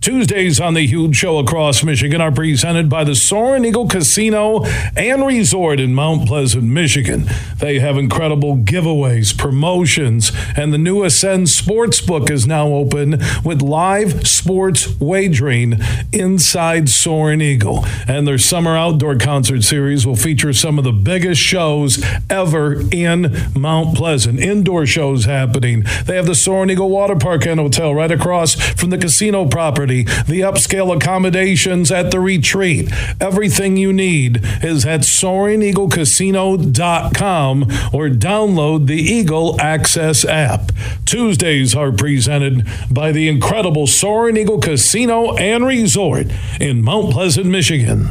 Tuesdays on the Huge Show across Michigan are presented by the Soaring Eagle Casino and Resort in Mount Pleasant, Michigan. They have incredible giveaways, promotions, and the new Ascend Sportsbook is now open with live sports wagering inside Soaring Eagle. And their summer outdoor concert series will feature some of the biggest shows ever in Mount Pleasant. Indoor shows happening. They have the Soaring Eagle Water Park and Hotel right across from the casino property the upscale accommodations at the retreat. Everything you need is at SoaringEagleCasino.com or download the Eagle Access app. Tuesdays are presented by the incredible Soaring Eagle Casino and Resort in Mount Pleasant, Michigan.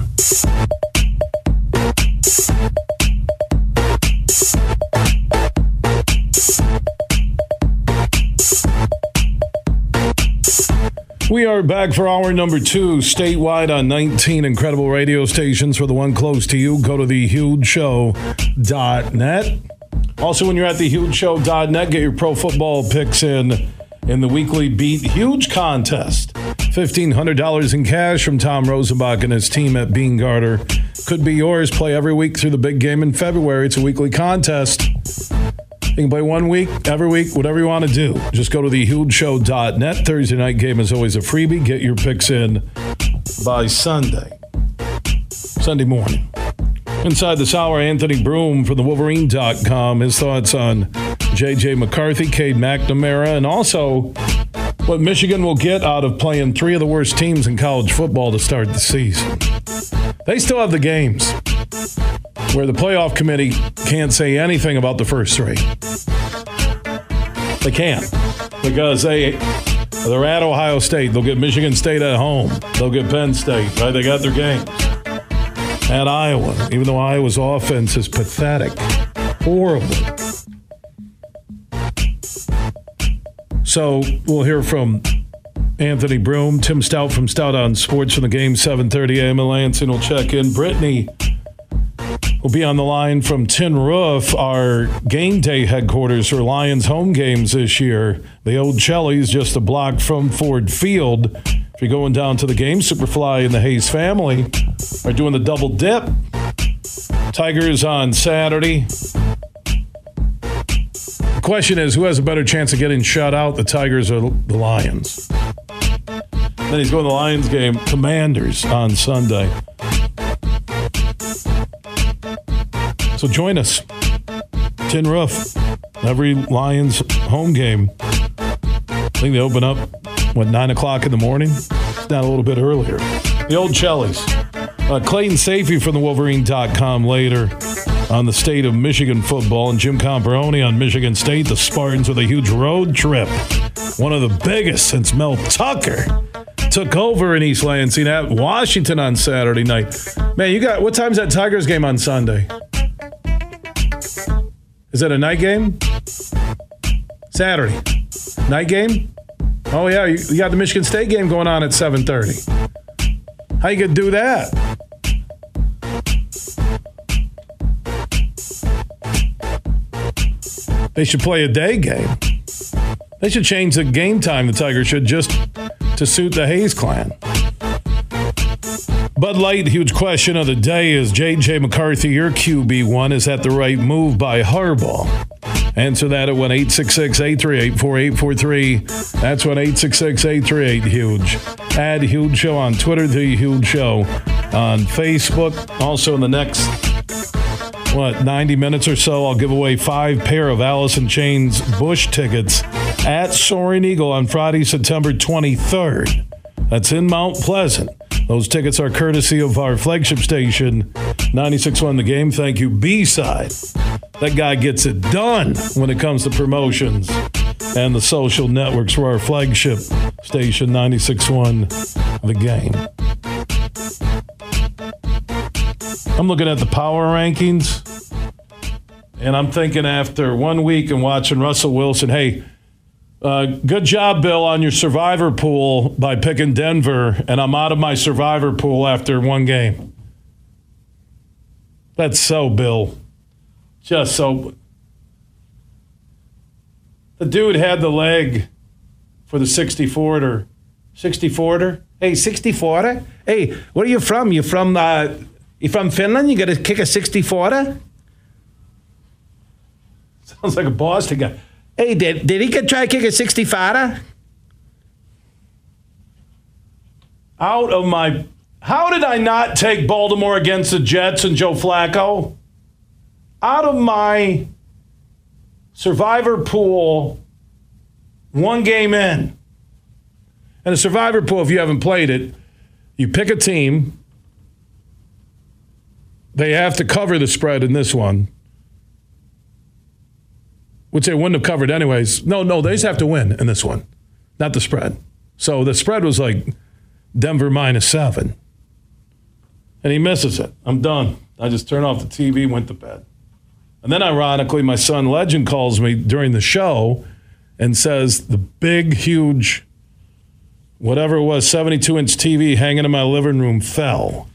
We are back for hour number two, statewide on 19 incredible radio stations. For the one close to you, go to thehugeshow.net. Also, when you're at thehugeshow.net, get your pro football picks in in the weekly Beat Huge contest. $1,500 in cash from Tom Rosenbach and his team at Bean Garter could be yours. Play every week through the big game in February. It's a weekly contest. You can play one week, every week, whatever you want to do. Just go to thehugeshow.net. Thursday night game is always a freebie. Get your picks in by Sunday. Sunday morning. Inside this hour, Anthony Broome from the Wolverine.com. His thoughts on J.J. McCarthy, Cade McNamara, and also what Michigan will get out of playing three of the worst teams in college football to start the season. They still have the games where the playoff committee can't say anything about the first three. They can't because they they're at Ohio State. They'll get Michigan State at home. They'll get Penn State. Right? They got their games. At Iowa, even though Iowa's offense is pathetic, horrible. So we'll hear from Anthony Broome, Tim Staudt from Staudt on Sports from the game 7:30 a.m. Lansing will check in. Brittany will be on the line from Tin Roof, our game day headquarters for Lions home games this year. The old Cheli's just a block from Ford Field. If you're going down to the game, Superfly and the Hayes family are doing the double dip. Tigers on Saturday. The question is who has a better chance of getting shut out, the Tigers or the Lions? Then he's going to the Lions game, Commanders on Sunday. So join us. Tin Roof. Every Lions home game. I think they open up, what, 9 o'clock in the morning? Down a little bit earlier. The old Cheli's. Uh, Clayton Sayfie from the Wolverine.com later on the state of Michigan football, and Jim Comparoni on Michigan State. The Spartans with a huge road trip. One of the biggest since Mel Tucker took over in East Lansing at Washington on Saturday night. Man, you got what time's that Tigers game on Sunday? Is it a night game? Saturday. Night game? Oh yeah, you, you got the Michigan State game going on at 7:30. How you gonna do that? They should play a day game. They should change the game time. The Tigers should just to suit the Hayes clan. Bud Light, huge question of the day is J.J. McCarthy, your QB1, is that the right move by Harbaugh? Answer that at 1 866 838 4843. That's 1 866 838 Huge. Add Huge Show on Twitter, The Huge Show on Facebook. Also, in the next, what, 90 minutes or so, I'll give away five pair of in Chains Bush tickets at Soaring Eagle on Friday, September 23rd. That's in Mount Pleasant. Those tickets are courtesy of our flagship station, 96.1 The Game. Thank you, B-Side. That guy gets it done when it comes to promotions and the social networks for our flagship station, 96.1 The Game. I'm looking at the power rankings, and I'm thinking after one week and watching Russell Wilson, hey, uh, good job, Bill, on your survivor pool by picking Denver, and I'm out of my survivor pool after one game. That's so, Bill. Just so. The dude had the leg for the 60 forter. 60 forter? Hey, 60 forter? Hey, where are you from? You from uh, you from Finland? You got to kick a 60 forter? Sounds like a Boston guy. Hey, did, did he get try to kick a 60 forter? Out of my. How did I not take Baltimore against the Jets and Joe Flacco? Out of my survivor pool, one game in. And a survivor pool, if you haven't played it, you pick a team. They have to cover the spread in this one, which they wouldn't have covered anyways. No, no, they just have to win in this one, not the spread. So the spread was like Denver minus seven. And he misses it. I'm done. I just turn off the TV, went to bed. And then, ironically, my son Legend calls me during the show and says the big, huge, whatever it was, 72 inch TV hanging in my living room fell.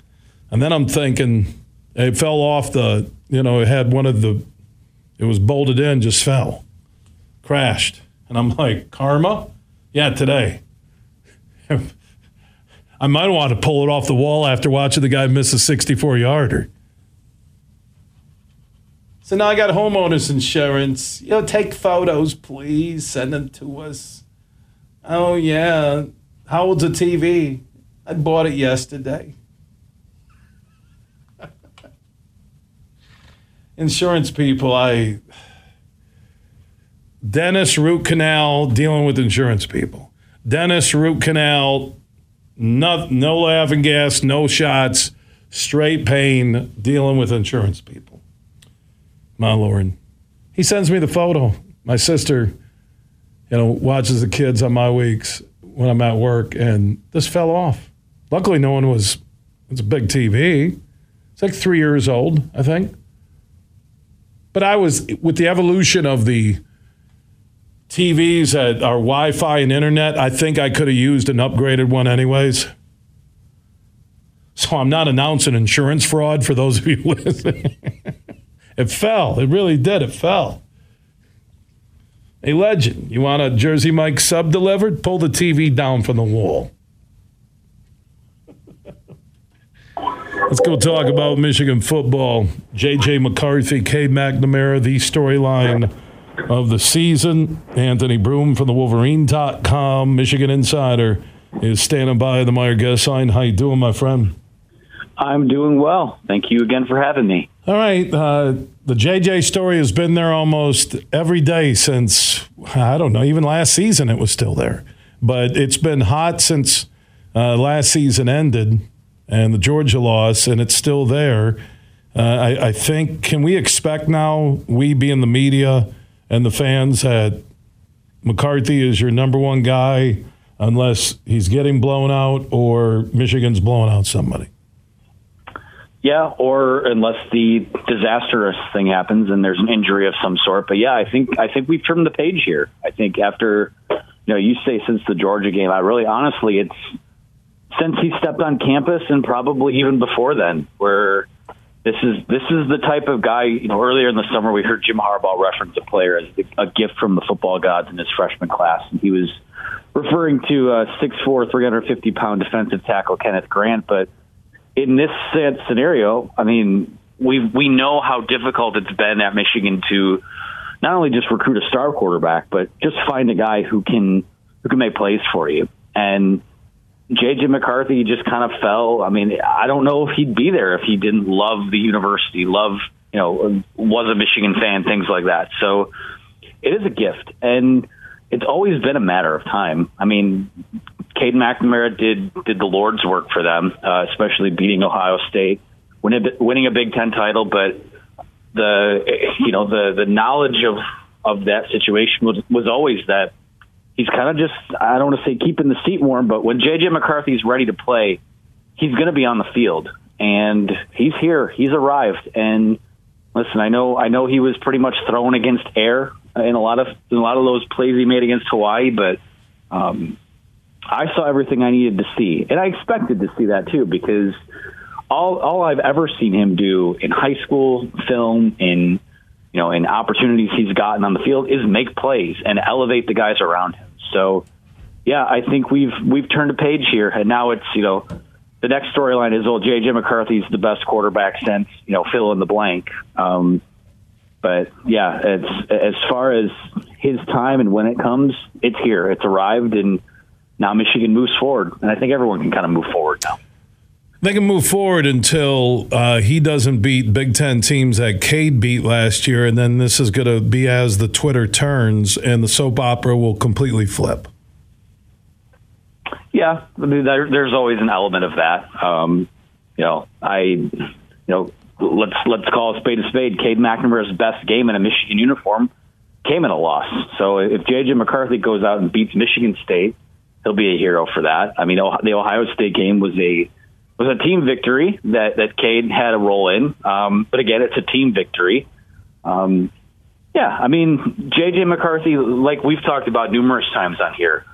And then I'm thinking, it fell off the, you know, it had one of the, it was bolted in, just fell, crashed. And I'm like, karma? Yeah, today. I might want to pull it off the wall after watching the guy miss a 64 yarder. So now I got homeowners insurance. You know, take photos, please. Send them to us. Oh, yeah. How old's the TV? I bought it yesterday. Insurance people, I. Dentist root canal dealing with insurance people. Dentist root canal, no, no laughing gas, no shots, straight pain dealing with insurance people my Lord. He sends me the photo. My sister, you know, watches the kids on my weeks when I'm at work, and this fell off. Luckily, no one was. It's a big TV. It's like three years old, I think. But I was with the evolution of the TVs at our Wi-Fi and internet. I think I could have used an upgraded one, anyways. So I'm not announcing insurance fraud for those of you listening. It fell. It really did. It fell. A legend. You want a Jersey Mike sub delivered? Pull the TV down from the wall. Let's go talk about Michigan football. JJ McCarthy, Cade McNamara, the storyline of the season. Anthony Broome from the Wolverine.com, Michigan Insider, is standing by the Meijer guest line. How you doing, my friend? I'm doing well. Thank you again for having me. All right. Uh, the JJ story has been there almost every day since, I don't know, even last season it was still there. But it's been hot since uh, last season ended and the Georgia loss, and it's still there. Uh, I, I, think, can we expect now, we being the media and the fans, that McCarthy is your number one guy unless he's getting blown out or Michigan's blowing out somebody? Yeah, or unless the disastrous thing happens and there's an injury of some sort. But yeah, I think I think we've turned the page here. I think after you know, you say since the Georgia game, I really honestly it's since he stepped on campus and probably even before then, where this is this is the type of guy. You know, earlier in the summer we heard Jim Harbaugh reference a player as a gift from the football gods in his freshman class, and he was referring to a 6'4", 350 pound defensive tackle Kenneth Grant, but in this scenario, I mean, we we know how difficult it's been at Michigan to not only just recruit a star quarterback, but just find a guy who can who can make plays for you. And JJ McCarthy just kind of fell. I mean, I don't know if he'd be there if he didn't love the university, love you know, was a Michigan fan, things like that. So it is a gift, and it's always been a matter of time. I mean, Cade McNamara did did the Lord's work for them, uh, especially beating Ohio State, winning, winning a Big Ten title. But the you know the the knowledge of of that situation was was always that he's kind of just I don't want to say keeping the seat warm, but when JJ McCarthy's ready to play, he's going to be on the field, and he's here. He's arrived, and listen, I know I know he was pretty much thrown against air in a lot of in a lot of those plays he made against Hawaii, but. Um, I saw everything I needed to see, and I expected to see that too because all all I've ever seen him do in high school, film, in you know, in opportunities he's gotten on the field is make plays and elevate the guys around him. So, yeah, I think we've we've turned a page here, and now it's you know the next storyline is, well, J.J. McCarthy's the best quarterback since you know fill in the blank. Um, but yeah, it's as far as his time and when it comes, it's here. It's arrived, and now Michigan moves forward, and I think everyone can kind of move forward now. They can move forward until uh, he doesn't beat Big Ten teams that Cade beat last year, and then this is going to be as the Twitter turns, and the soap opera will completely flip. Yeah, I mean, there, there's always an element of that. Um, you know, I, you know, let's let's call a spade a spade. Cade McNamara's best game in a Michigan uniform came in a loss. So if JJ McCarthy goes out and beats Michigan State, he'll be a hero for that. I mean, the Ohio State game was a was a team victory that that Cade had a role in. Um, but again, it's a team victory. Um, yeah, I mean, JJ McCarthy, like we've talked about numerous times on here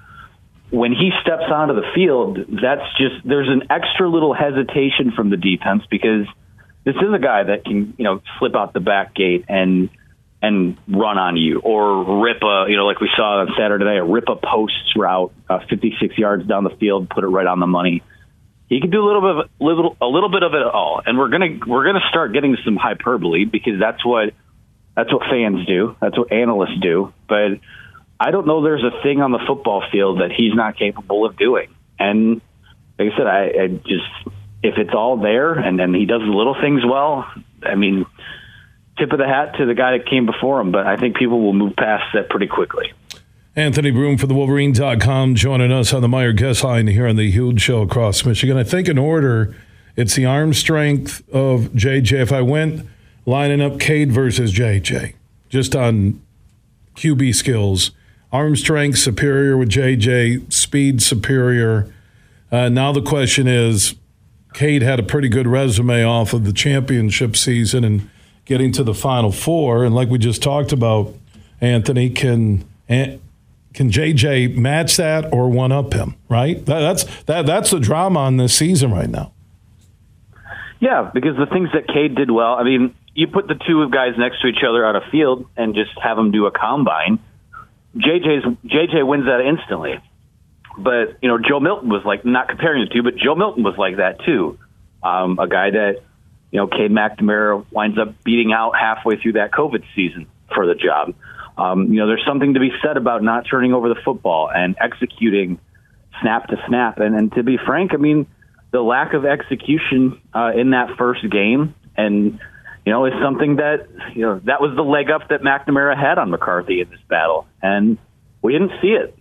when he steps onto the field, that's just there's an extra little hesitation from the defense because this is a guy that can you know slip out the back gate and and run on you or rip a you know like we saw on Saturday night rip a post route uh, 56 yards down the field, put it right on the money. He can do a little bit of little a little bit of it all, and we're gonna we're gonna start getting some hyperbole because that's what that's what fans do, that's what analysts do, but I don't know there's a thing on the football field that he's not capable of doing. And like I said, I, I just if it's all there and then he does the little things well, I mean, tip of the hat to the guy that came before him. But I think people will move past that pretty quickly. Anthony Broome for the Wolverine.com joining us on the Meijer Guest line here on the Huge Show across Michigan. I think in order, it's the arm strength of JJ. If I went lining up Cade versus JJ, just on QB skills, arm strength superior with JJ, speed superior. Uh, now the question is, Cade had a pretty good resume off of the championship season and getting to the Final Four, and like we just talked about, Anthony can can JJ match that or one up him? Right? That, that's that that's the drama on this season right now. Yeah, because the things that Cade did well. I mean, you put the two guys next to each other on a field and just have them do a combine JJ's JJ wins that instantly. But you know, Joe Milton was like not comparing the two, but Joe Milton was like that too. Um, a guy that you know, Cade McNamara winds up beating out halfway through that COVID season for the job. Um, you know, there's something to be said about not turning over the football and executing snap to snap. And, and to be frank, I mean, the lack of execution uh, in that first game and you know, is something that, you know, that was the leg up that McNamara had on McCarthy in this battle. And we didn't see it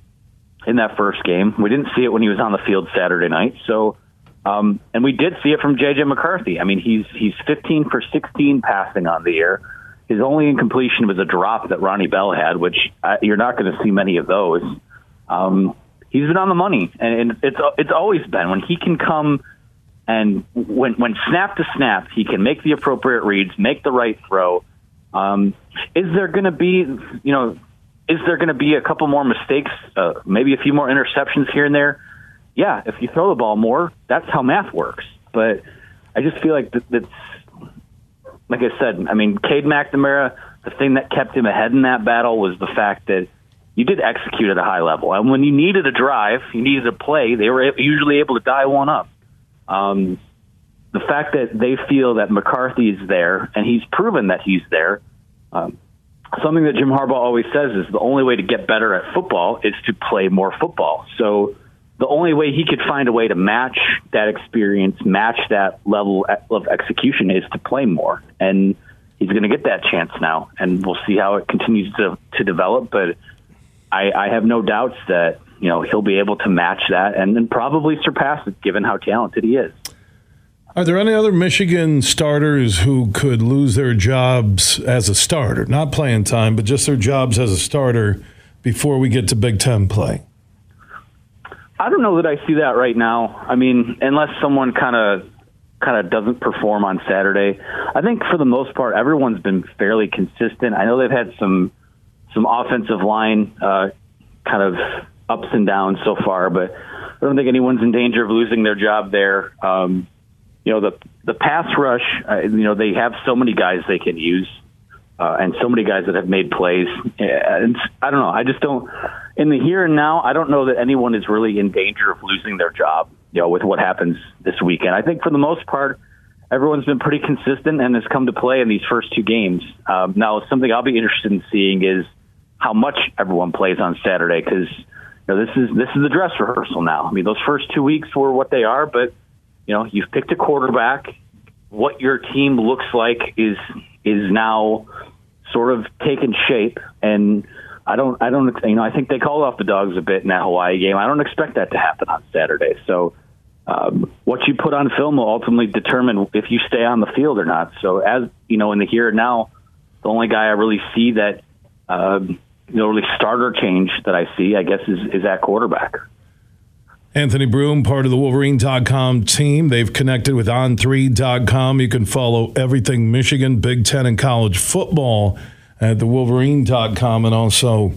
in that first game. We didn't see it when he was on the field Saturday night. So, um, and we did see it from JJ McCarthy. I mean, he's he's 15 for 16 passing on the air. His only incompletion was a drop that Ronnie Bell had, which uh, you're not going to see many of those. Um, he's been on the money, and it's it's always been when he can come and when when snap to snap, he can make the appropriate reads, make the right throw. Um, is there going to be, you know, is there going to be a couple more mistakes, uh, maybe a few more interceptions here and there? Yeah, if you throw the ball more, that's how math works. But I just feel like that's, like I said, I mean, Cade McNamara, the thing that kept him ahead in that battle was the fact that you did execute at a high level. And when you needed a drive, you needed a play, they were usually able to die one up. Um, the fact that they feel that McCarthy is there, and he's proven that he's there. Um, something that Jim Harbaugh always says is the only way to get better at football is to play more football. So the only way he could find a way to match that experience, match that level of execution, is to play more. And he's going to get that chance now, and we'll see how it continues to to develop. But I, I have no doubts that you know he'll be able to match that and then probably surpass it, given how talented he is. Are there any other Michigan starters who could lose their jobs as a starter, not playing time, but just their jobs as a starter before we get to Big Ten play? I don't know that I see that right now. I mean, unless someone kind of kind of doesn't perform on Saturday, I think for the most part everyone's been fairly consistent. I know they've had some some offensive line uh, kind of ups and downs so far, but I don't think anyone's in danger of losing their job there. Um, you know, the the pass rush, uh, you know, they have so many guys they can use. Uh, and so many guys that have made plays. And I don't know. I just don't. In the here and now, I don't know that anyone is really in danger of losing their job. You know, with what happens this weekend. I think for the most part, everyone's been pretty consistent and has come to play in these first two games. Um, now, something I'll be interested in seeing is how much everyone plays on Saturday because you know, this is this is the dress rehearsal now. I mean, those first two weeks were what they are, but you know, you've picked a quarterback. What your team looks like is is now sort of taken shape, and I don't I don't you know I think they called off the dogs a bit in that Hawaii game. I don't expect that to happen on Saturday. So. Um, what you put on film will ultimately determine if you stay on the field or not. So, as you know, in the here and now, the only guy I really see that um, the only starter change that I see, I guess, is, is at quarterback. Anthony Broome, part of the Wolverine.com team. They've connected with On3.com. You can follow everything Michigan, Big Ten, and college football at the Wolverine.com. And also,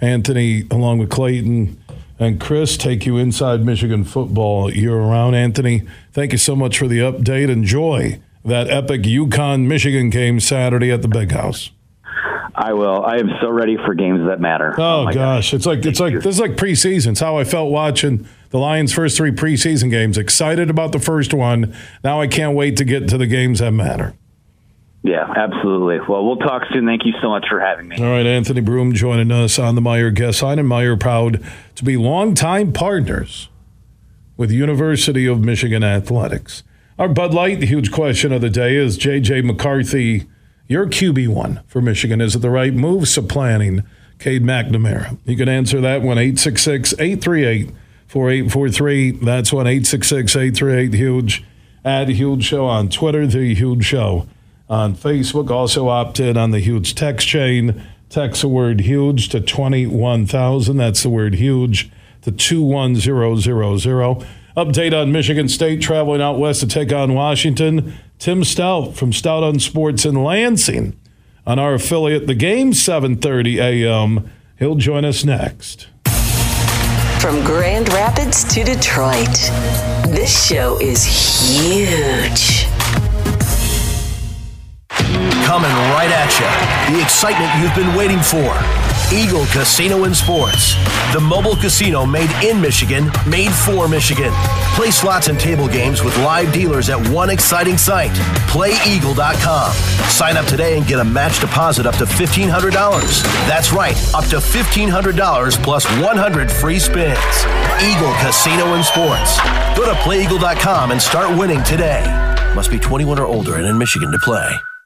Anthony, along with Clayton and Chris, take you inside Michigan football year round. Anthony, thank you so much for the update. Enjoy that epic UConn Michigan game Saturday at the Big House. I will. I am so ready for games that matter. Oh, oh gosh, it's like it's like this is like preseason. It's how I felt watching the Lions' first three preseason games. Excited about the first one. Now I can't wait to get to the games that matter. Yeah, absolutely. Well, we'll talk soon. Thank you so much for having me. All right, Anthony Broome joining us on the Meijer guest line, and Meijer proud to be longtime partners with University of Michigan athletics. Our Bud Light, the huge question of the day is J.J. McCarthy your QB1 for Michigan. Is it the right move supplanting Cade McNamara? You can answer that one 866 838 4843. That's one 866 838 Huge. Add Huge Show on Twitter, The Huge Show on Facebook. Also opt in on the Huge text chain. Text the word huge to 21,000. That's the word huge to 21000. Update on Michigan State traveling out west to take on Washington. Tim Staudt from Staudt on Sports in Lansing on our affiliate The Game 7:30 a.m. He'll join us next. From Grand Rapids to Detroit, this show is huge. Coming right at you. The excitement you've been waiting for. Eagle Casino and Sports. The mobile casino made in Michigan, made for Michigan. Play slots and table games with live dealers at one exciting site, playeagle.com. Sign up today and get a match deposit up to $1,500. That's right, up to $1,500 plus 100 free spins. Eagle Casino and Sports. Go to playeagle.com and start winning today. Must be 21 or older and in Michigan to play.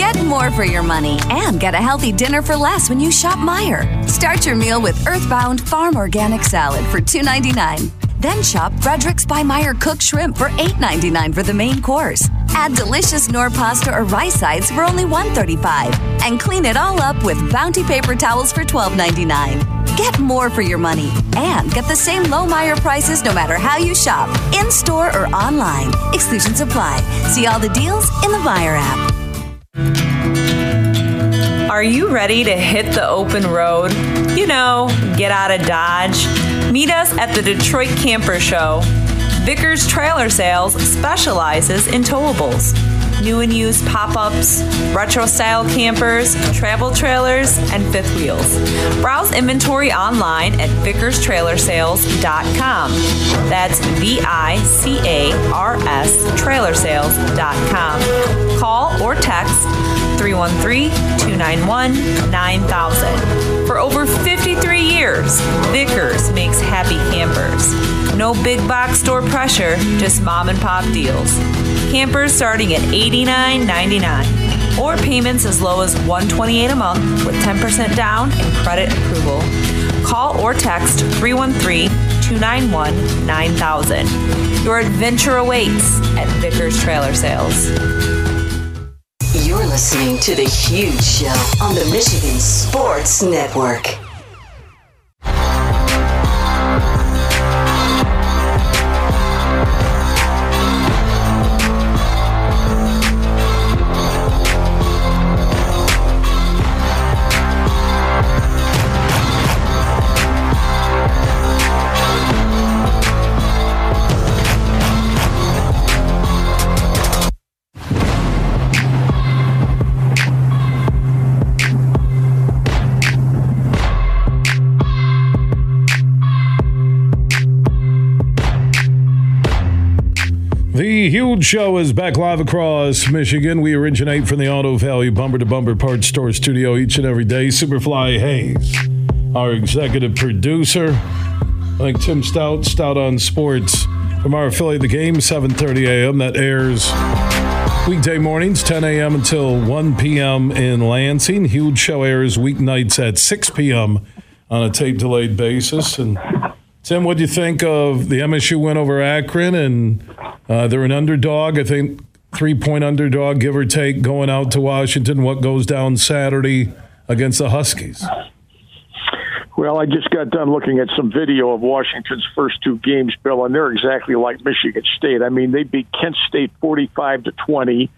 Get more for your money and get a healthy dinner for less when you shop Meijer. Start your meal with Earthbound Farm Organic Salad for $2.99. Then shop Frederik's by Meijer cooked shrimp for $8.99 for the main course. Add delicious Knorr pasta or rice sides for only $1.35. And clean it all up with Bounty paper towels for $12.99. Get more for your money and get the same low Meijer prices no matter how you shop, in store or online. Exclusions apply. See all the deals in the Meijer app. Are you ready to hit the open road? You know, get out of Dodge? Meet us at the Detroit Camper Show. Vicars Trailer Sales specializes in towables new and used pop ups, retro style campers, travel trailers, and fifth wheels. Browse inventory online at vicarstrailersales.com. That's V I C A R S trailersales.com. Call or text 313 291 9000. For over 53 years, Vicars makes happy campers. No big box store pressure, just mom and pop deals. Campers starting at $89.99 or payments as low as 128 a month with 10% down and credit approval. Call or text 313 291 9000. Your adventure awaits at Vicars Trailer Sales. You're listening to The Huge Show on the Michigan Sports Network. Show is back live across Michigan. We originate from the Auto Value Bumper to Bumper Parts Store studio each and every day. Superfly Hayes, our executive producer. Like Tim Staudt, Staudt on Sports. From our affiliate, The Game, 7.30 a.m. That airs weekday mornings, 10 a.m. until 1 p.m. in Lansing. Huge show airs weeknights at 6 p.m. on a tape-delayed basis. And Tim, what do you think of the MSU win over Akron? And uh, they're an underdog, I think three point underdog, give or take, going out to Washington. What goes down Saturday against the Huskies? Well, I just got done looking at some video of Washington's first two games, Bill, and they're exactly like Michigan State. I mean, they beat Kent State 45 to 20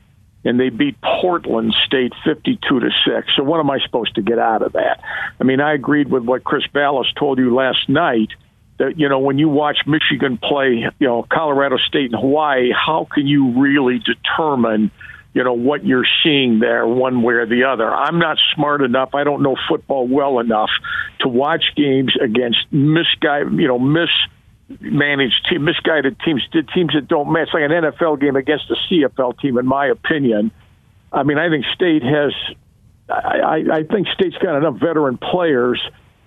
and they beat Portland State 52 to 6. So what am I supposed to get out of that? I mean, I agreed with what Chris Balas told you last night that you know when you watch Michigan play, you know Colorado State and Hawaii, how can you really determine, you know, what you're seeing there one way or the other? I'm not smart enough. I don't know football well enough to watch games against misguided, you know, mismanaged team, misguided teams, teams that don't match, like an NFL game against a CFL team, in my opinion. I mean, I think State has. I, I think State's got enough veteran players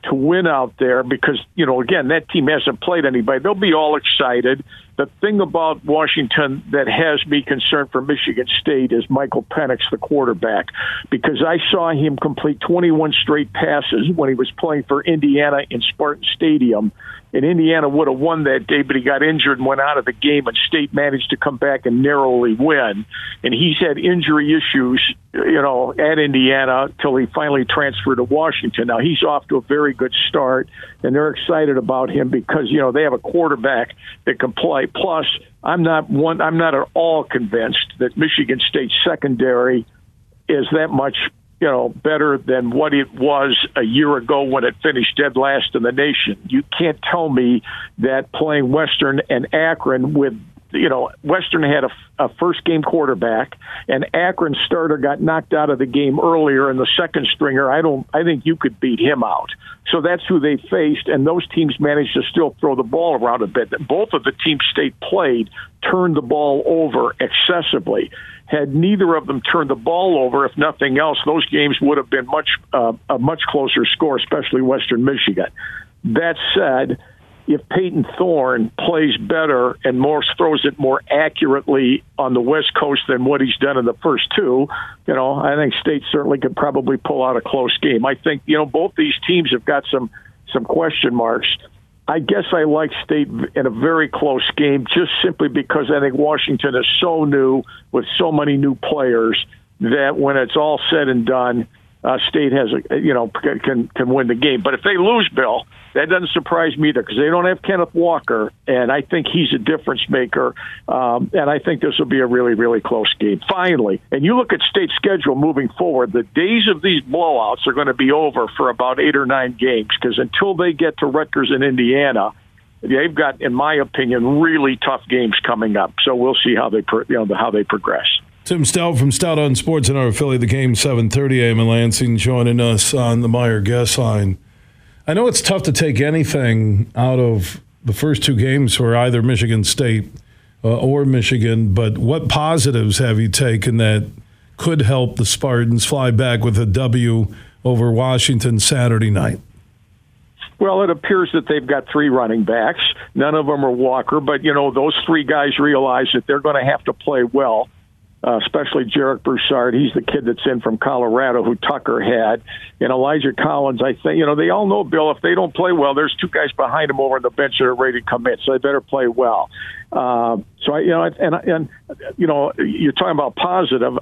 to win out there because, you know, again, that team hasn't played anybody. They'll be all excited. The thing about Washington that has me concerned for Michigan State is Michael Penix, the quarterback, because I saw him complete 21 straight passes when he was playing for Indiana in Spartan Stadium and Indiana would have won that day, but he got injured and went out of the game, and State managed to come back and narrowly win. And he's had injury issues, you know, at Indiana till he finally transferred to Washington. Now he's off to a very good start, and they're excited about him because you know they have a quarterback that can play. Plus, I'm not one. I'm not at all convinced that Michigan State secondary is that much you know, better than what it was a year ago when it finished dead last in the nation. You can't tell me that playing Western and Akron with you know, Western had a, a, first game quarterback, and Akron starter got knocked out of the game earlier, and the second stringer, I don't, I think you could beat him out. So that's who they faced, and those teams managed to still throw the ball around a bit. Both of the teams State played turned the ball over excessively. Had neither of them turned the ball over, if nothing else, those games would have been much uh, a much closer score, especially Western Michigan. That said, if Payton Thorne plays better and more throws it more accurately on the West Coast than what he's done in the first two, you know, I think State certainly could probably pull out a close game. I think you know both these teams have got some some question marks. I guess I like State in a very close game just simply because I think Washington is so new with so many new players that when it's all said and done, uh, State has a you know can can win the game. But if they lose, Bill, that doesn't surprise me either because they don't have Kenneth Walker, and I think he's a difference maker. Um, and I think this will be a really really close game. Finally, and you look at state schedule moving forward, the days of these blowouts are going to be over for about eight or nine games because until they get to Rutgers in Indiana they've got, in my opinion, really tough games coming up. So we'll see how they, you know, how they progress. Tim Staudt from Staudt on Sports and our affiliate, the game 7:30 a.m. in Lansing, joining us on the Meijer guest line. I know it's tough to take anything out of the first two games for either Michigan State uh, or Michigan, but what positives have you taken that could help the Spartans fly back with a W over Washington Saturday night? Well, it appears that they've got three running backs. None of them are Walker, but you know those three guys realize that they're going to have to play well uh, especially Jarek Broussard. He's the kid that's in from Colorado who Tucker had. And Elijah Collins, I think, you know, they all know, Bill, if they don't play well, there's two guys behind him over on the bench that are ready to come in, so they better play well. Uh, so, I, you know, and, and, you know, you're talking about positive.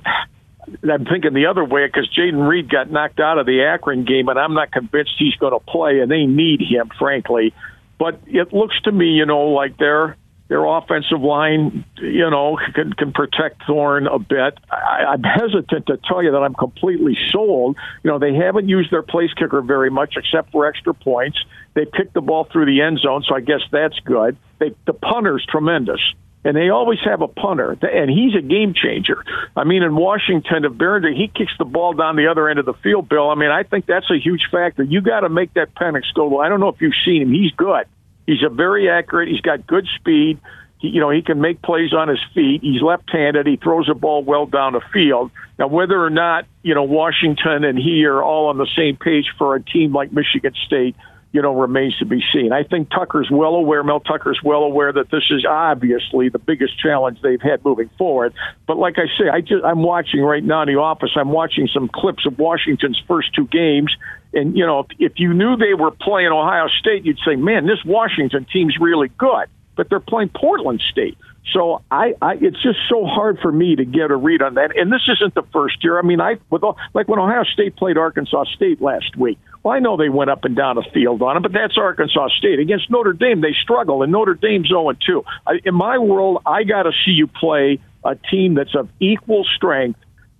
I'm thinking the other way because Jayden Reed got knocked out of the Akron game, and I'm not convinced he's going to play, and they need him, frankly. But it looks to me, you know, like they're their offensive line, you know, can, can protect Thorne a bit. I, I'm hesitant to tell you that I'm completely sold. You know, they haven't used their place kicker very much except for extra points. They picked the ball through the end zone, so I guess that's good. They, the punter's tremendous. And they always have a punter, and he's a game changer. I mean, in Washington, if Baringer he kicks the ball down the other end of the field, Bill. I mean, I think that's a huge factor. You got to make that Penix go. I don't know if you've seen him; he's good. He's a very accurate. He's got good speed. He, you know, he can make plays on his feet. He's left-handed. He throws the ball well down the field. Now, whether or not you know Washington and he are all on the same page for a team like Michigan State, you know, remains to be seen. I think Tucker's well aware, Mel Tucker's well aware that this is obviously the biggest challenge they've had moving forward. But like I say, I just I'm watching right now in the office. I'm watching some clips of Washington's first two games. And you know, if, if you knew they were playing Ohio State, you'd say, "Man, this Washington team's really good." But they're playing Portland State. So I, I, it's just so hard for me to get a read on that. And this isn't the first year. I mean, I with all, like when Ohio State played Arkansas State last week. Well, I know they went up and down the field on them, but that's Arkansas State against Notre Dame. They struggle, and Notre Dame's 0 2. In my world, I got to see you play a team that's of equal strength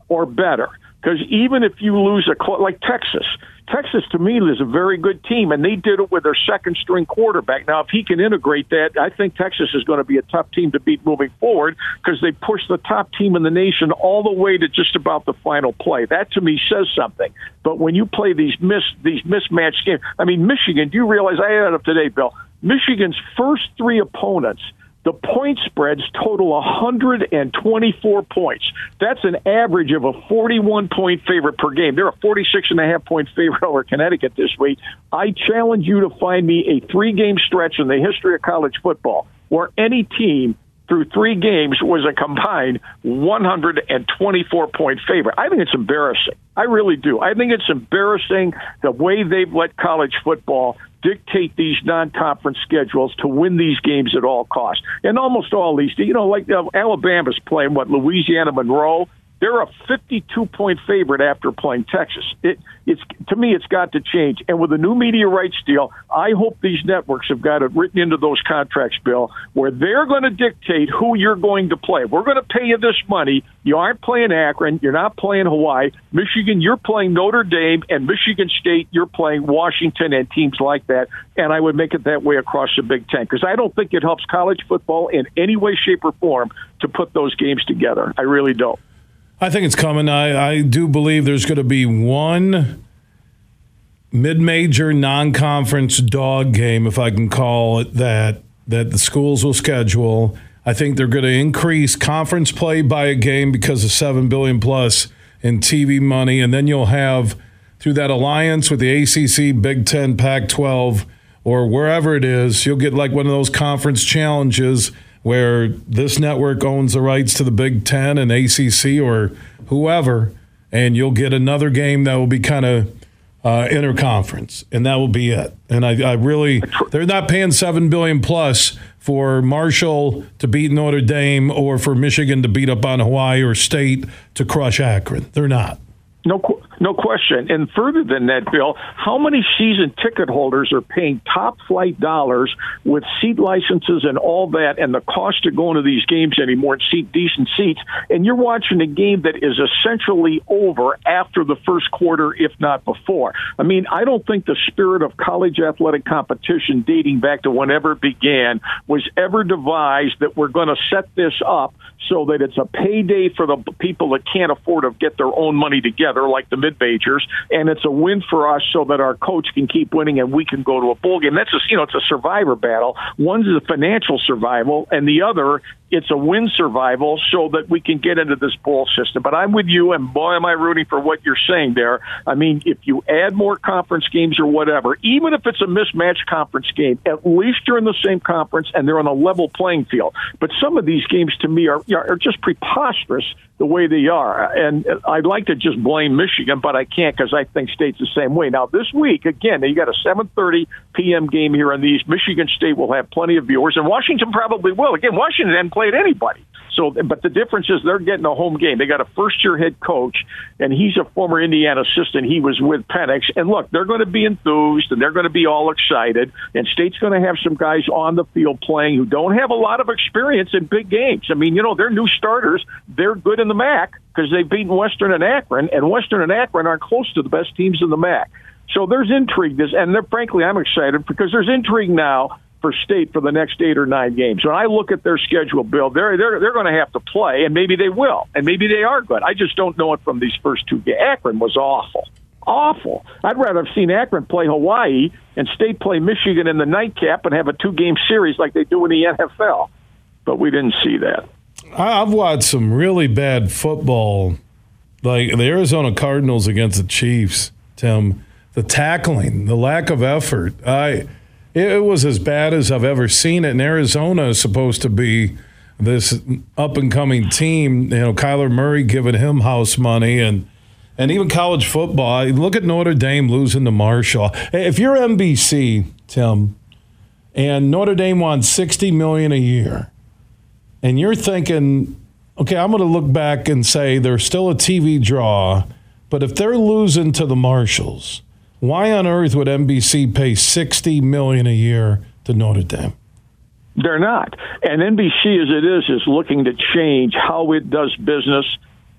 or better. Because even if you lose a like Texas, Texas to me is a very good team, and they did it with their second string quarterback. Now, if he can integrate that, I think Texas is going to be a tough team to beat moving forward because they pushed the top team in the nation all the way to just about the final play. That to me says something. But when you play these miss these mismatched games, I mean, Michigan. Do you realize I it up today, Bill? Michigan's first three opponents the point spreads total 124 points. That's an average of a 41 point favorite per game. They're a 46 and a half point favorite over Connecticut this week. I challenge you to find me a three game stretch in the history of college football where any team through three games was a combined 124 point favorite. I think it's embarrassing. I really do. I think it's embarrassing the way they've let college football dictate these non-conference schedules to win these games at all costs. And almost all these, you know, like uh, Alabama's playing what Louisiana Monroe. They're a 52 point favorite after playing Texas. It, it's to me, it's got to change. And with the new media rights deal, I hope these networks have got it written into those contracts, Bill, where they're going to dictate who you're going to play. We're going to pay you this money. You aren't playing Akron. You're not playing Hawaii. Michigan, you're playing Notre Dame, and Michigan State, you're playing Washington and teams like that. And I would make it that way across the Big Ten because I don't think it helps college football in any way, shape, or form to put those games together. I really don't. I think it's coming. I, I do believe there's going to be one mid-major non-conference dog game, if I can call it that, that the schools will schedule. I think they're going to increase conference play by a game because of seven billion plus in TV money, and then you'll have through that alliance with the ACC, Big Ten, Pac-12, or wherever it is, you'll get like one of those conference challenges where this network owns the rights to the Big Ten and ACC or whoever, and you'll get another game that will be kind of uh, interconference, and that will be it. And I, I really, they're not paying seven billion plus for Marshall to beat Notre Dame or for Michigan to beat up on Hawaii or State to crush Akron. They're not. No, no question. And further than that, Bill, how many season ticket holders are paying top flight dollars with seat licenses and all that, and the cost of going to these games anymore and seat decent seats, and you're watching a game that is essentially over after the first quarter, if not before. I mean, I don't think the spirit of college athletic competition dating back to whenever it began was ever devised that we're going to set this up so that it's a payday for the people that can't afford to get their own money together, like the mid majors, and it's a win for us so that our coach can keep winning and we can go to a bowl game. That's just you know, it's a survivor battle. One's a financial survival, and the other it's a win survival so that we can get into this bowl system. But I'm with you, and boy, am I rooting for what you're saying there. I mean, if you add more conference games or whatever, even if it's a mismatched conference game, at least you're in the same conference and they're on a level playing field. But some of these games to me are are just preposterous the way they are. And I'd like to just blame Michigan. But I can't because I think State's the same way. Now this week, again, you got a 7:30 p.m. game here in the East. Michigan State will have plenty of viewers, and Washington probably will. Again, Washington hadn't played anybody. So, but the difference is they're getting a home game. They got a first year head coach, and he's a former Indiana assistant. He was with Penix. And look, they're going to be enthused and they're going to be all excited. And State's going to have some guys on the field playing who don't have a lot of experience in big games. I mean, you know, they're new starters. They're good in the MAC because they've beaten Western and Akron, and Western and Akron are close to the best teams in the MAC. So there's intrigue. This, and frankly, I'm excited because there's intrigue now for State for the next eight or nine games. When I look at their schedule, Bill, they're they're they're going to have to play, and maybe they will, and maybe they are good. I just don't know it from these first two games. Akron was awful, awful. I'd rather have seen Akron play Hawaii and State play Michigan in the nightcap and have a two game series like they do in the NFL. But we didn't see that. I've watched some really bad football, like the Arizona Cardinals against the Chiefs. Tim, the tackling, the lack of effort. I it was as bad as I've ever seen it. And Arizona is supposed to be this up and coming team. You know, Kyler Murray giving him house money and and even college football. Look at Notre Dame losing to Marshall. If you're NBC, Tim, and Notre Dame wants sixty million a year, and you're thinking, okay, I'm going to look back and say they're still a TV draw, but if they're losing to the Marshalls why on earth would NBC pay sixty million a year to Notre Dame? They're not. And NBC, as it is, is looking to change how it does business.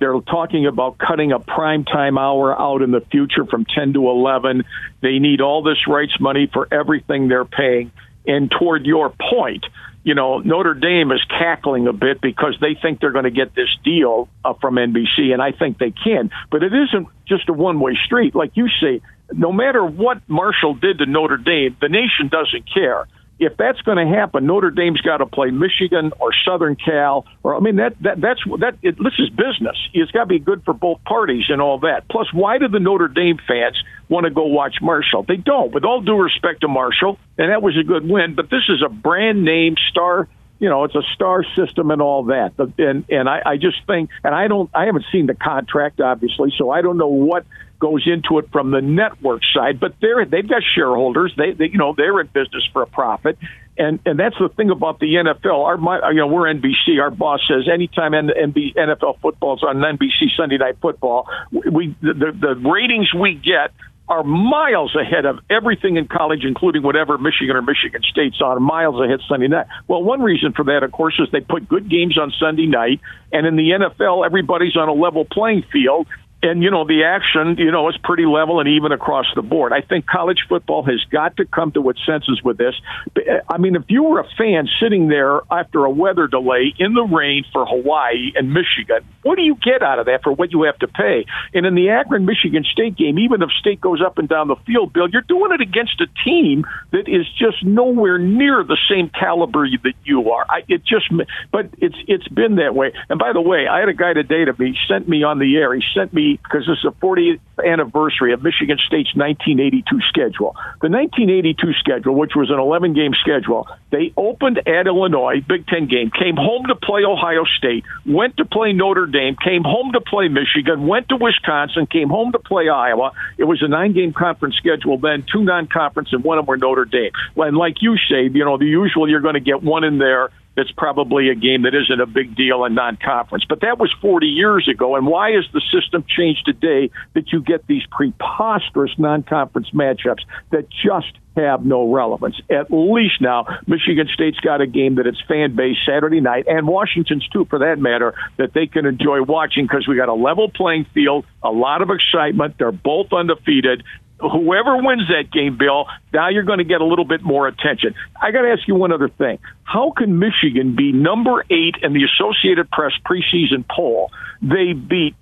They're talking about cutting a prime time hour out in the future from 10 to 11. They need all this rights money for everything they're paying. And toward your point, you know, Notre Dame is cackling a bit because they think they're going to get this deal uh, from NBC, and I think they can. But it isn't just a one way street. Like you say, no matter what Marshall did to Notre Dame, the nation doesn't care. If that's going to happen, Notre Dame's got to play Michigan or Southern Cal, or I mean that that that's that. It, this is business. It's got to be good for both parties and all that. Plus, why do the Notre Dame fans want to go watch Marshall? They don't. With all due respect to Marshall, and that was a good win, but this is a brand name star you know, it's a star system and all that. And and I, I just think, and I don't, I haven't seen the contract obviously, so I don't know what goes into it from the network side. But they're they've got shareholders. They, they you know they're in business for a profit. And and that's the thing about the NFL. Our my, you know we're NBC. Our boss says anytime NB, NFL football's on NBC Sunday Night Football, we the, the ratings we get are miles ahead of everything in college, including whatever Michigan or Michigan State's on, miles ahead Sunday night. Well, one reason for that, of course, is they put good games on Sunday night, and in the NFL, everybody's on a level playing field, and you know the action you know is pretty level and even across the board. I think college football has got to come to its senses with this. I mean if you were a fan sitting there after a weather delay in the rain for hawaii and michigan what do you get out of that for what you have to pay? And in the akron michigan state game even if state goes up and down the field bill you're doing it against a team that is just nowhere near the same caliber that you are. I, it just but it's it's been that way. And by the way i had a guy today to be sent me on the air. He sent me because this is the 40th anniversary of Michigan State's 1982 schedule. The 1982 schedule, which was an 11 game schedule, they opened at Illinois, Big Ten game, came home to play Ohio State, went to play Notre Dame, came home to play Michigan, went to Wisconsin, came home to play Iowa. It was a nine game conference schedule then, two non conference, and one of them were Notre Dame. And like you say, you know, the usual you're going to get one in there that's probably a game that isn't a big deal in non-conference. But that was 40 years ago. And why has the system changed today that you get these preposterous non-conference matchups that just have no relevance. At least now, Michigan State's got a game that its fan base Saturday night, and Washington's too, for that matter, that they can enjoy watching because we got a level playing field, a lot of excitement. They're both undefeated whoever wins that game, Bill, now you're going to get a little bit more attention. I got to ask you one other thing. How can Michigan be number eight in the Associated Press preseason poll? They beat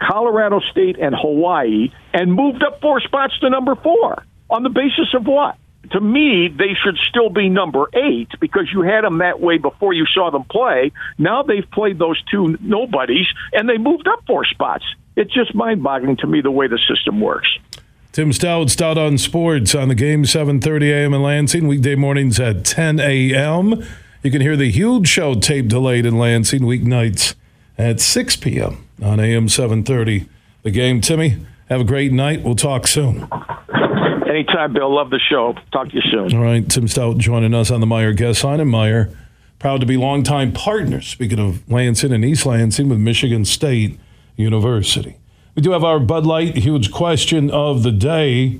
Colorado State and Hawaii and moved up four spots to number four on the basis of what? To me, they should still be number eight because you had them that way before you saw them play. Now they've played those two nobodies and they moved up four spots. It's just mind boggling to me the way the system works. Tim Stout, Staudt on Sports on the game, 7.30 a.m. in Lansing, weekday mornings at 10 a.m. You can hear the huge show tape delayed in Lansing, weeknights at 6 p.m. on AM 730. The game, Timmy, Have a great night. We'll talk soon. Anytime, Bill. Love the show. Talk to you soon. All right, Tim Staudt joining us on the Meijer guest line. And Meijer, proud to be longtime partners, speaking of Lansing and East Lansing, with Michigan State University. We do have our Bud Light huge question of the day.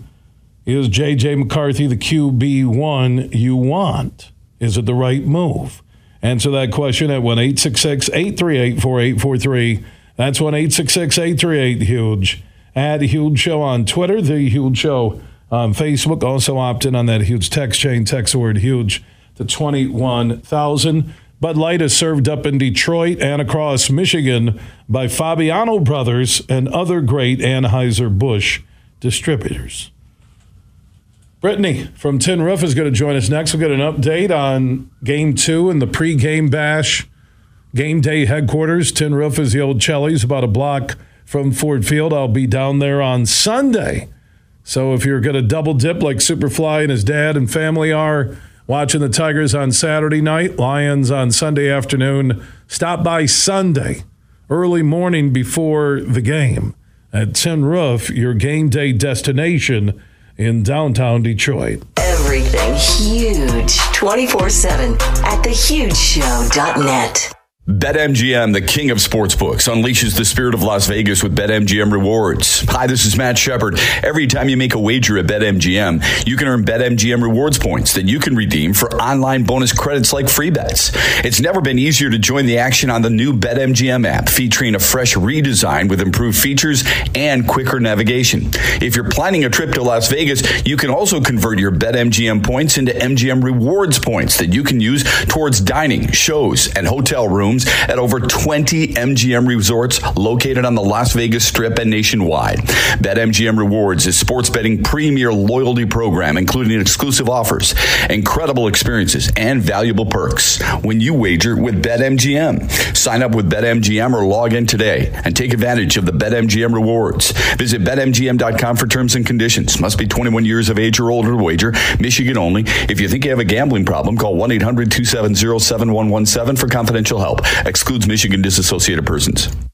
Is J.J. McCarthy the QB1 you want? Is it the right move? Answer that question at 1 838 4843. That's 1 838 Huge. Add Huge Show on Twitter, The Huge Show on Facebook. Also opt in on that huge text chain. Text the word huge to 21,000. Bud Light is served up in Detroit and across Michigan by Fabiano Brothers and other great Anheuser-Busch distributors. Brittany from Tin Roof is going to join us next. We'll get an update on game two and the pre-game bash game day headquarters. Tin Roof is the old Cheli's, about a block from Ford Field. I'll be down there on Sunday. So if you're going to double dip like Superfly and his dad and family are, watching the Tigers on Saturday night, Lions on Sunday afternoon, stop by Sunday, early morning before the game at Tin Roof, your game day destination in downtown Detroit. Everything huge 24 7 at thehugeshow.net. BetMGM, the king of sportsbooks, unleashes the spirit of Las Vegas with BetMGM rewards. Hi, this is Matt Shepard. Every time you make a wager at BetMGM, you can earn BetMGM rewards points that you can redeem for online bonus credits like free bets. It's never been easier to join the action on the new BetMGM app, featuring a fresh redesign with improved features and quicker navigation. If you're planning a trip to Las Vegas, you can also convert your BetMGM points into MGM rewards points that you can use towards dining, shows, and hotel rooms rooms at over 20 MGM resorts located on the Las Vegas Strip and nationwide. BetMGM Rewards is sports betting premier loyalty program, including exclusive offers, incredible experiences, and valuable perks. When you wager with BetMGM, sign up with BetMGM or log in today and take advantage of the BetMGM rewards. Visit BetMGM.com for terms and conditions. Must be 21 years of age or older to wager. Michigan only. If you think you have a gambling problem, call 1 800 270 7117 for confidential help. Excludes Michigan disassociated persons.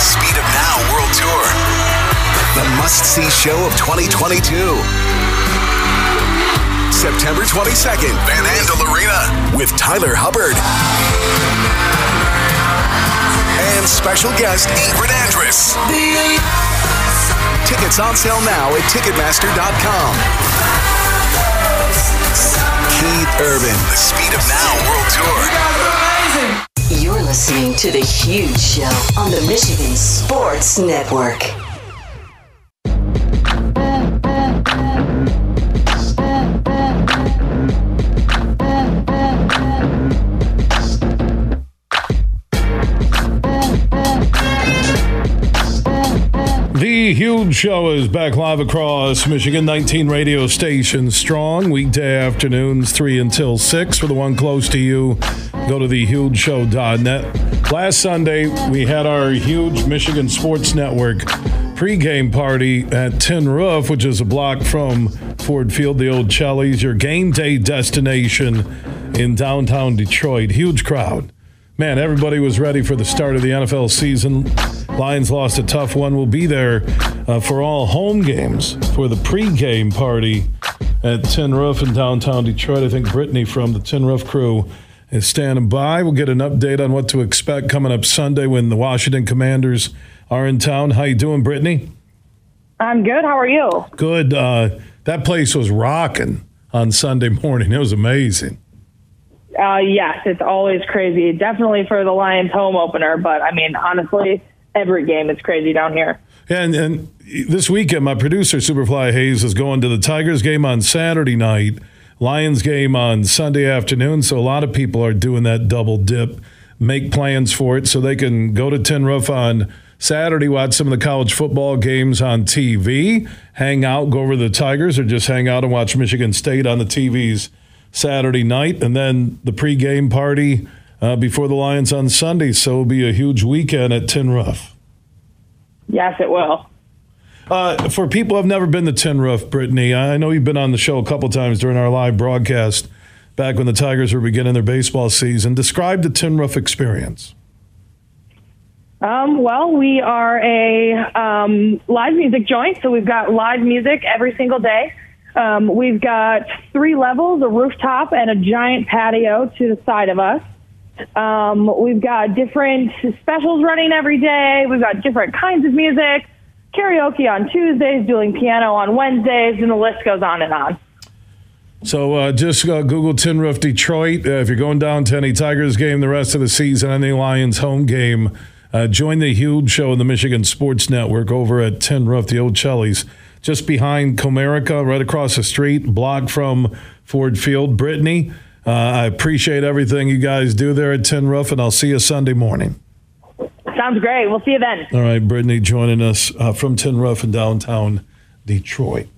the Speed of Now World Tour. The must see show of 2022. September 22nd, Van Andel Arena with Tyler Hubbard. And special guest Ingrid Andress. Tickets on sale now at Ticketmaster.com. Keith Urban, the Speed of Now World Tour. You're listening to The Huge Show on the Michigan Sports Network. The Huge Show is back live across Michigan, 19 radio stations strong. Weekday afternoons, 3 until 6. For the one close to you, go to thehugeshow.net. Last Sunday, we had our huge Michigan Sports Network pregame party at Tin Roof, which is a block from Ford Field, the old Cheli's, your game day destination in downtown Detroit. Huge crowd. Man, everybody was ready for the start of the NFL season. Lions lost a tough one. We'll be there uh, for all home games for the pregame party at Tin Roof in downtown Detroit. I think Brittany from the Tin Roof crew is standing by. We'll get an update on what to expect coming up Sunday when the Washington Commanders are in town. How you doing, Brittany? I'm good. How are you? Good. Uh, that place was rocking on Sunday morning. It was amazing. Uh, yes, it's always crazy. Definitely for the Lions home opener, but I mean, honestly, every game is crazy down here. And, and this weekend, my producer, Superfly Hayes, is going to the Tigers game on Saturday night, Lions game on Sunday afternoon. So a lot of people are doing that double dip, make plans for it so they can go to Tin Roof on Saturday, watch some of the college football games on TV, hang out, go over to the Tigers, or just hang out and watch Michigan State on the TVs Saturday night, and then the pregame party uh, before the Lions on Sunday. So it'll be a huge weekend at Tin Roof. Yes, it will. Uh, for people who have never been to Tin Roof, Brittany, I know you've been on the show a couple times during our live broadcast back when the Tigers were beginning their baseball season. Describe the Tin Roof experience. Um, well, we are a um, live music joint, so we've got live music every single day. Um, we've got three levels, a rooftop, and a giant patio to the side of us. Um, we've got different specials running every day. We've got different kinds of music, karaoke on Tuesdays, doing piano on Wednesdays, and the list goes on and on. So uh, just uh, Google Tin Roof Detroit. Uh, if you're going down to any Tigers game the rest of the season, any Lions home game, uh, join the huge show in the Michigan Sports Network over at Tin Roof, the old Cheli's, just behind Comerica, right across the street, block from Ford Field. Brittany, uh, I appreciate everything you guys do there at Tin Roof, and I'll see you Sunday morning. Sounds great. We'll see you then. All right, Brittany joining us uh, from Tin Roof in downtown Detroit.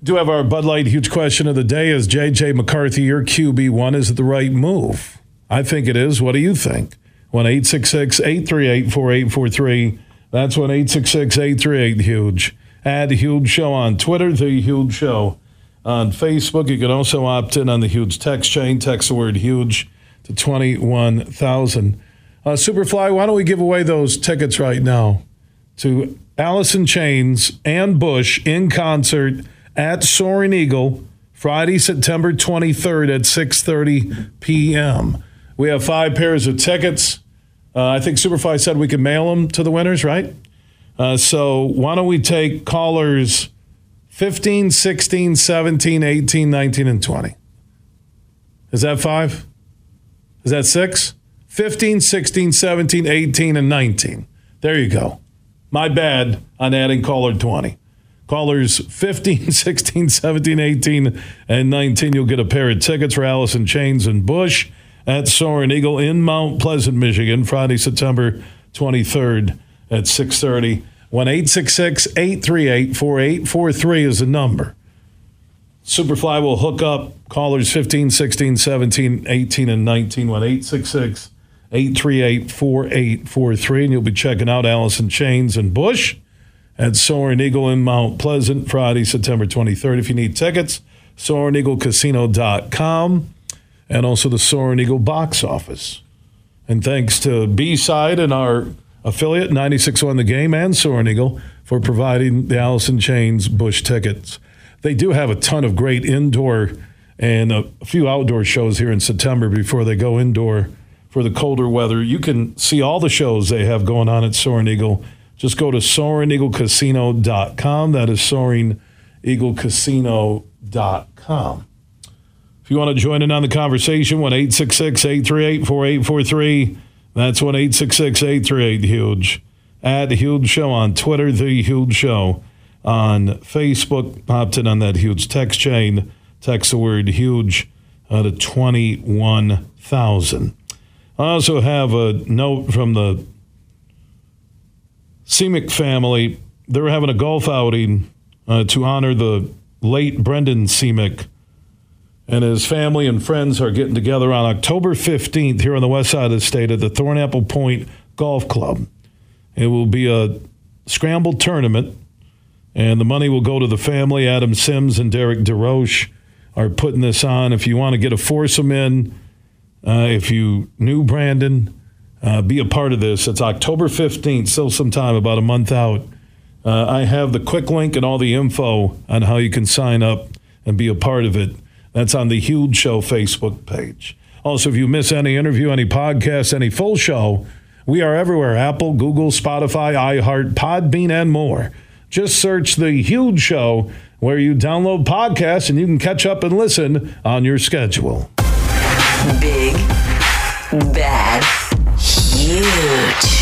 Do have our Bud Light huge question of the day. Is JJ McCarthy your QB1? Is it the right move? I think it is. What do you think? 1 838 4843. That's 1 838 Huge. Add Huge Show on Twitter, The Huge Show on Facebook. You can also opt in on the Huge text chain. Text the word Huge to 21,000. Uh, Superfly, why don't we give away those tickets right now to Alice in Chains and Bush in concert at Soaring Eagle Friday, September 23rd at 6:30 p.m. We have five pairs of tickets. Uh, I think Superfly said we could mail them to the winners, right? Uh, so why don't we take callers 15, 16, 17, 18, 19, and 20? Is that five? Is that six? 15, 16, 17, 18, and 19. There you go. My bad on adding caller 20. Callers 15, 16, 17, 18, and 19. You'll get a pair of tickets for Alice in Chains and Bush at Soaring Eagle in Mount Pleasant, Michigan, Friday, September 23rd at 6.30. 1-866-838-4843 is the number. Superfly will hook up callers 15, 16, 17, 18, and 19. 1-866-838-4843. And you'll be checking out Alice in Chains and Bush at Soaring Eagle in Mount Pleasant, Friday, September 23rd. If you need tickets, SoaringEagleCasino.com and also the Soaring Eagle box office. And thanks to B-Side and our affiliate, 96.1 The Game and Soaring Eagle, for providing the Alice in Chains Bush tickets. They do have a ton of great indoor and a few outdoor shows here in September before they go indoor for the colder weather. You can see all the shows they have going on at Soaring Eagle. Just go to SoaringEagleCasino.com. That is SoaringEagleCasino.com. If you want to join in on the conversation, 1 838 4843. That's 1 838 Huge. At Huge Show on Twitter, The Huge Show on Facebook. Opt in on that huge text chain. Text the word huge uh, to 21,000. I also have a note from the Semick family. They're having a golf outing uh, to honor the late Brendan Semick and his family and friends are getting together on October 15th here on the west side of the state at the Thornapple Point Golf Club. It will be a scramble tournament, and the money will go to the family. Adam Sims and Derek DeRoche are putting this on. If you want to get a foursome in, uh, if you knew Brandon, uh, be a part of this. It's October 15th, still some time, about a month out. Uh, I have the quick link and all the info on how you can sign up and be a part of it. That's on the Huge Show Facebook page. Also, if you miss any interview, any podcast, any full show, We are everywhere Apple, Google, Spotify, iHeart, Podbean, and more. Just search The Huge Show where you download podcasts and you can catch up and listen on your schedule. Big, bad, huge.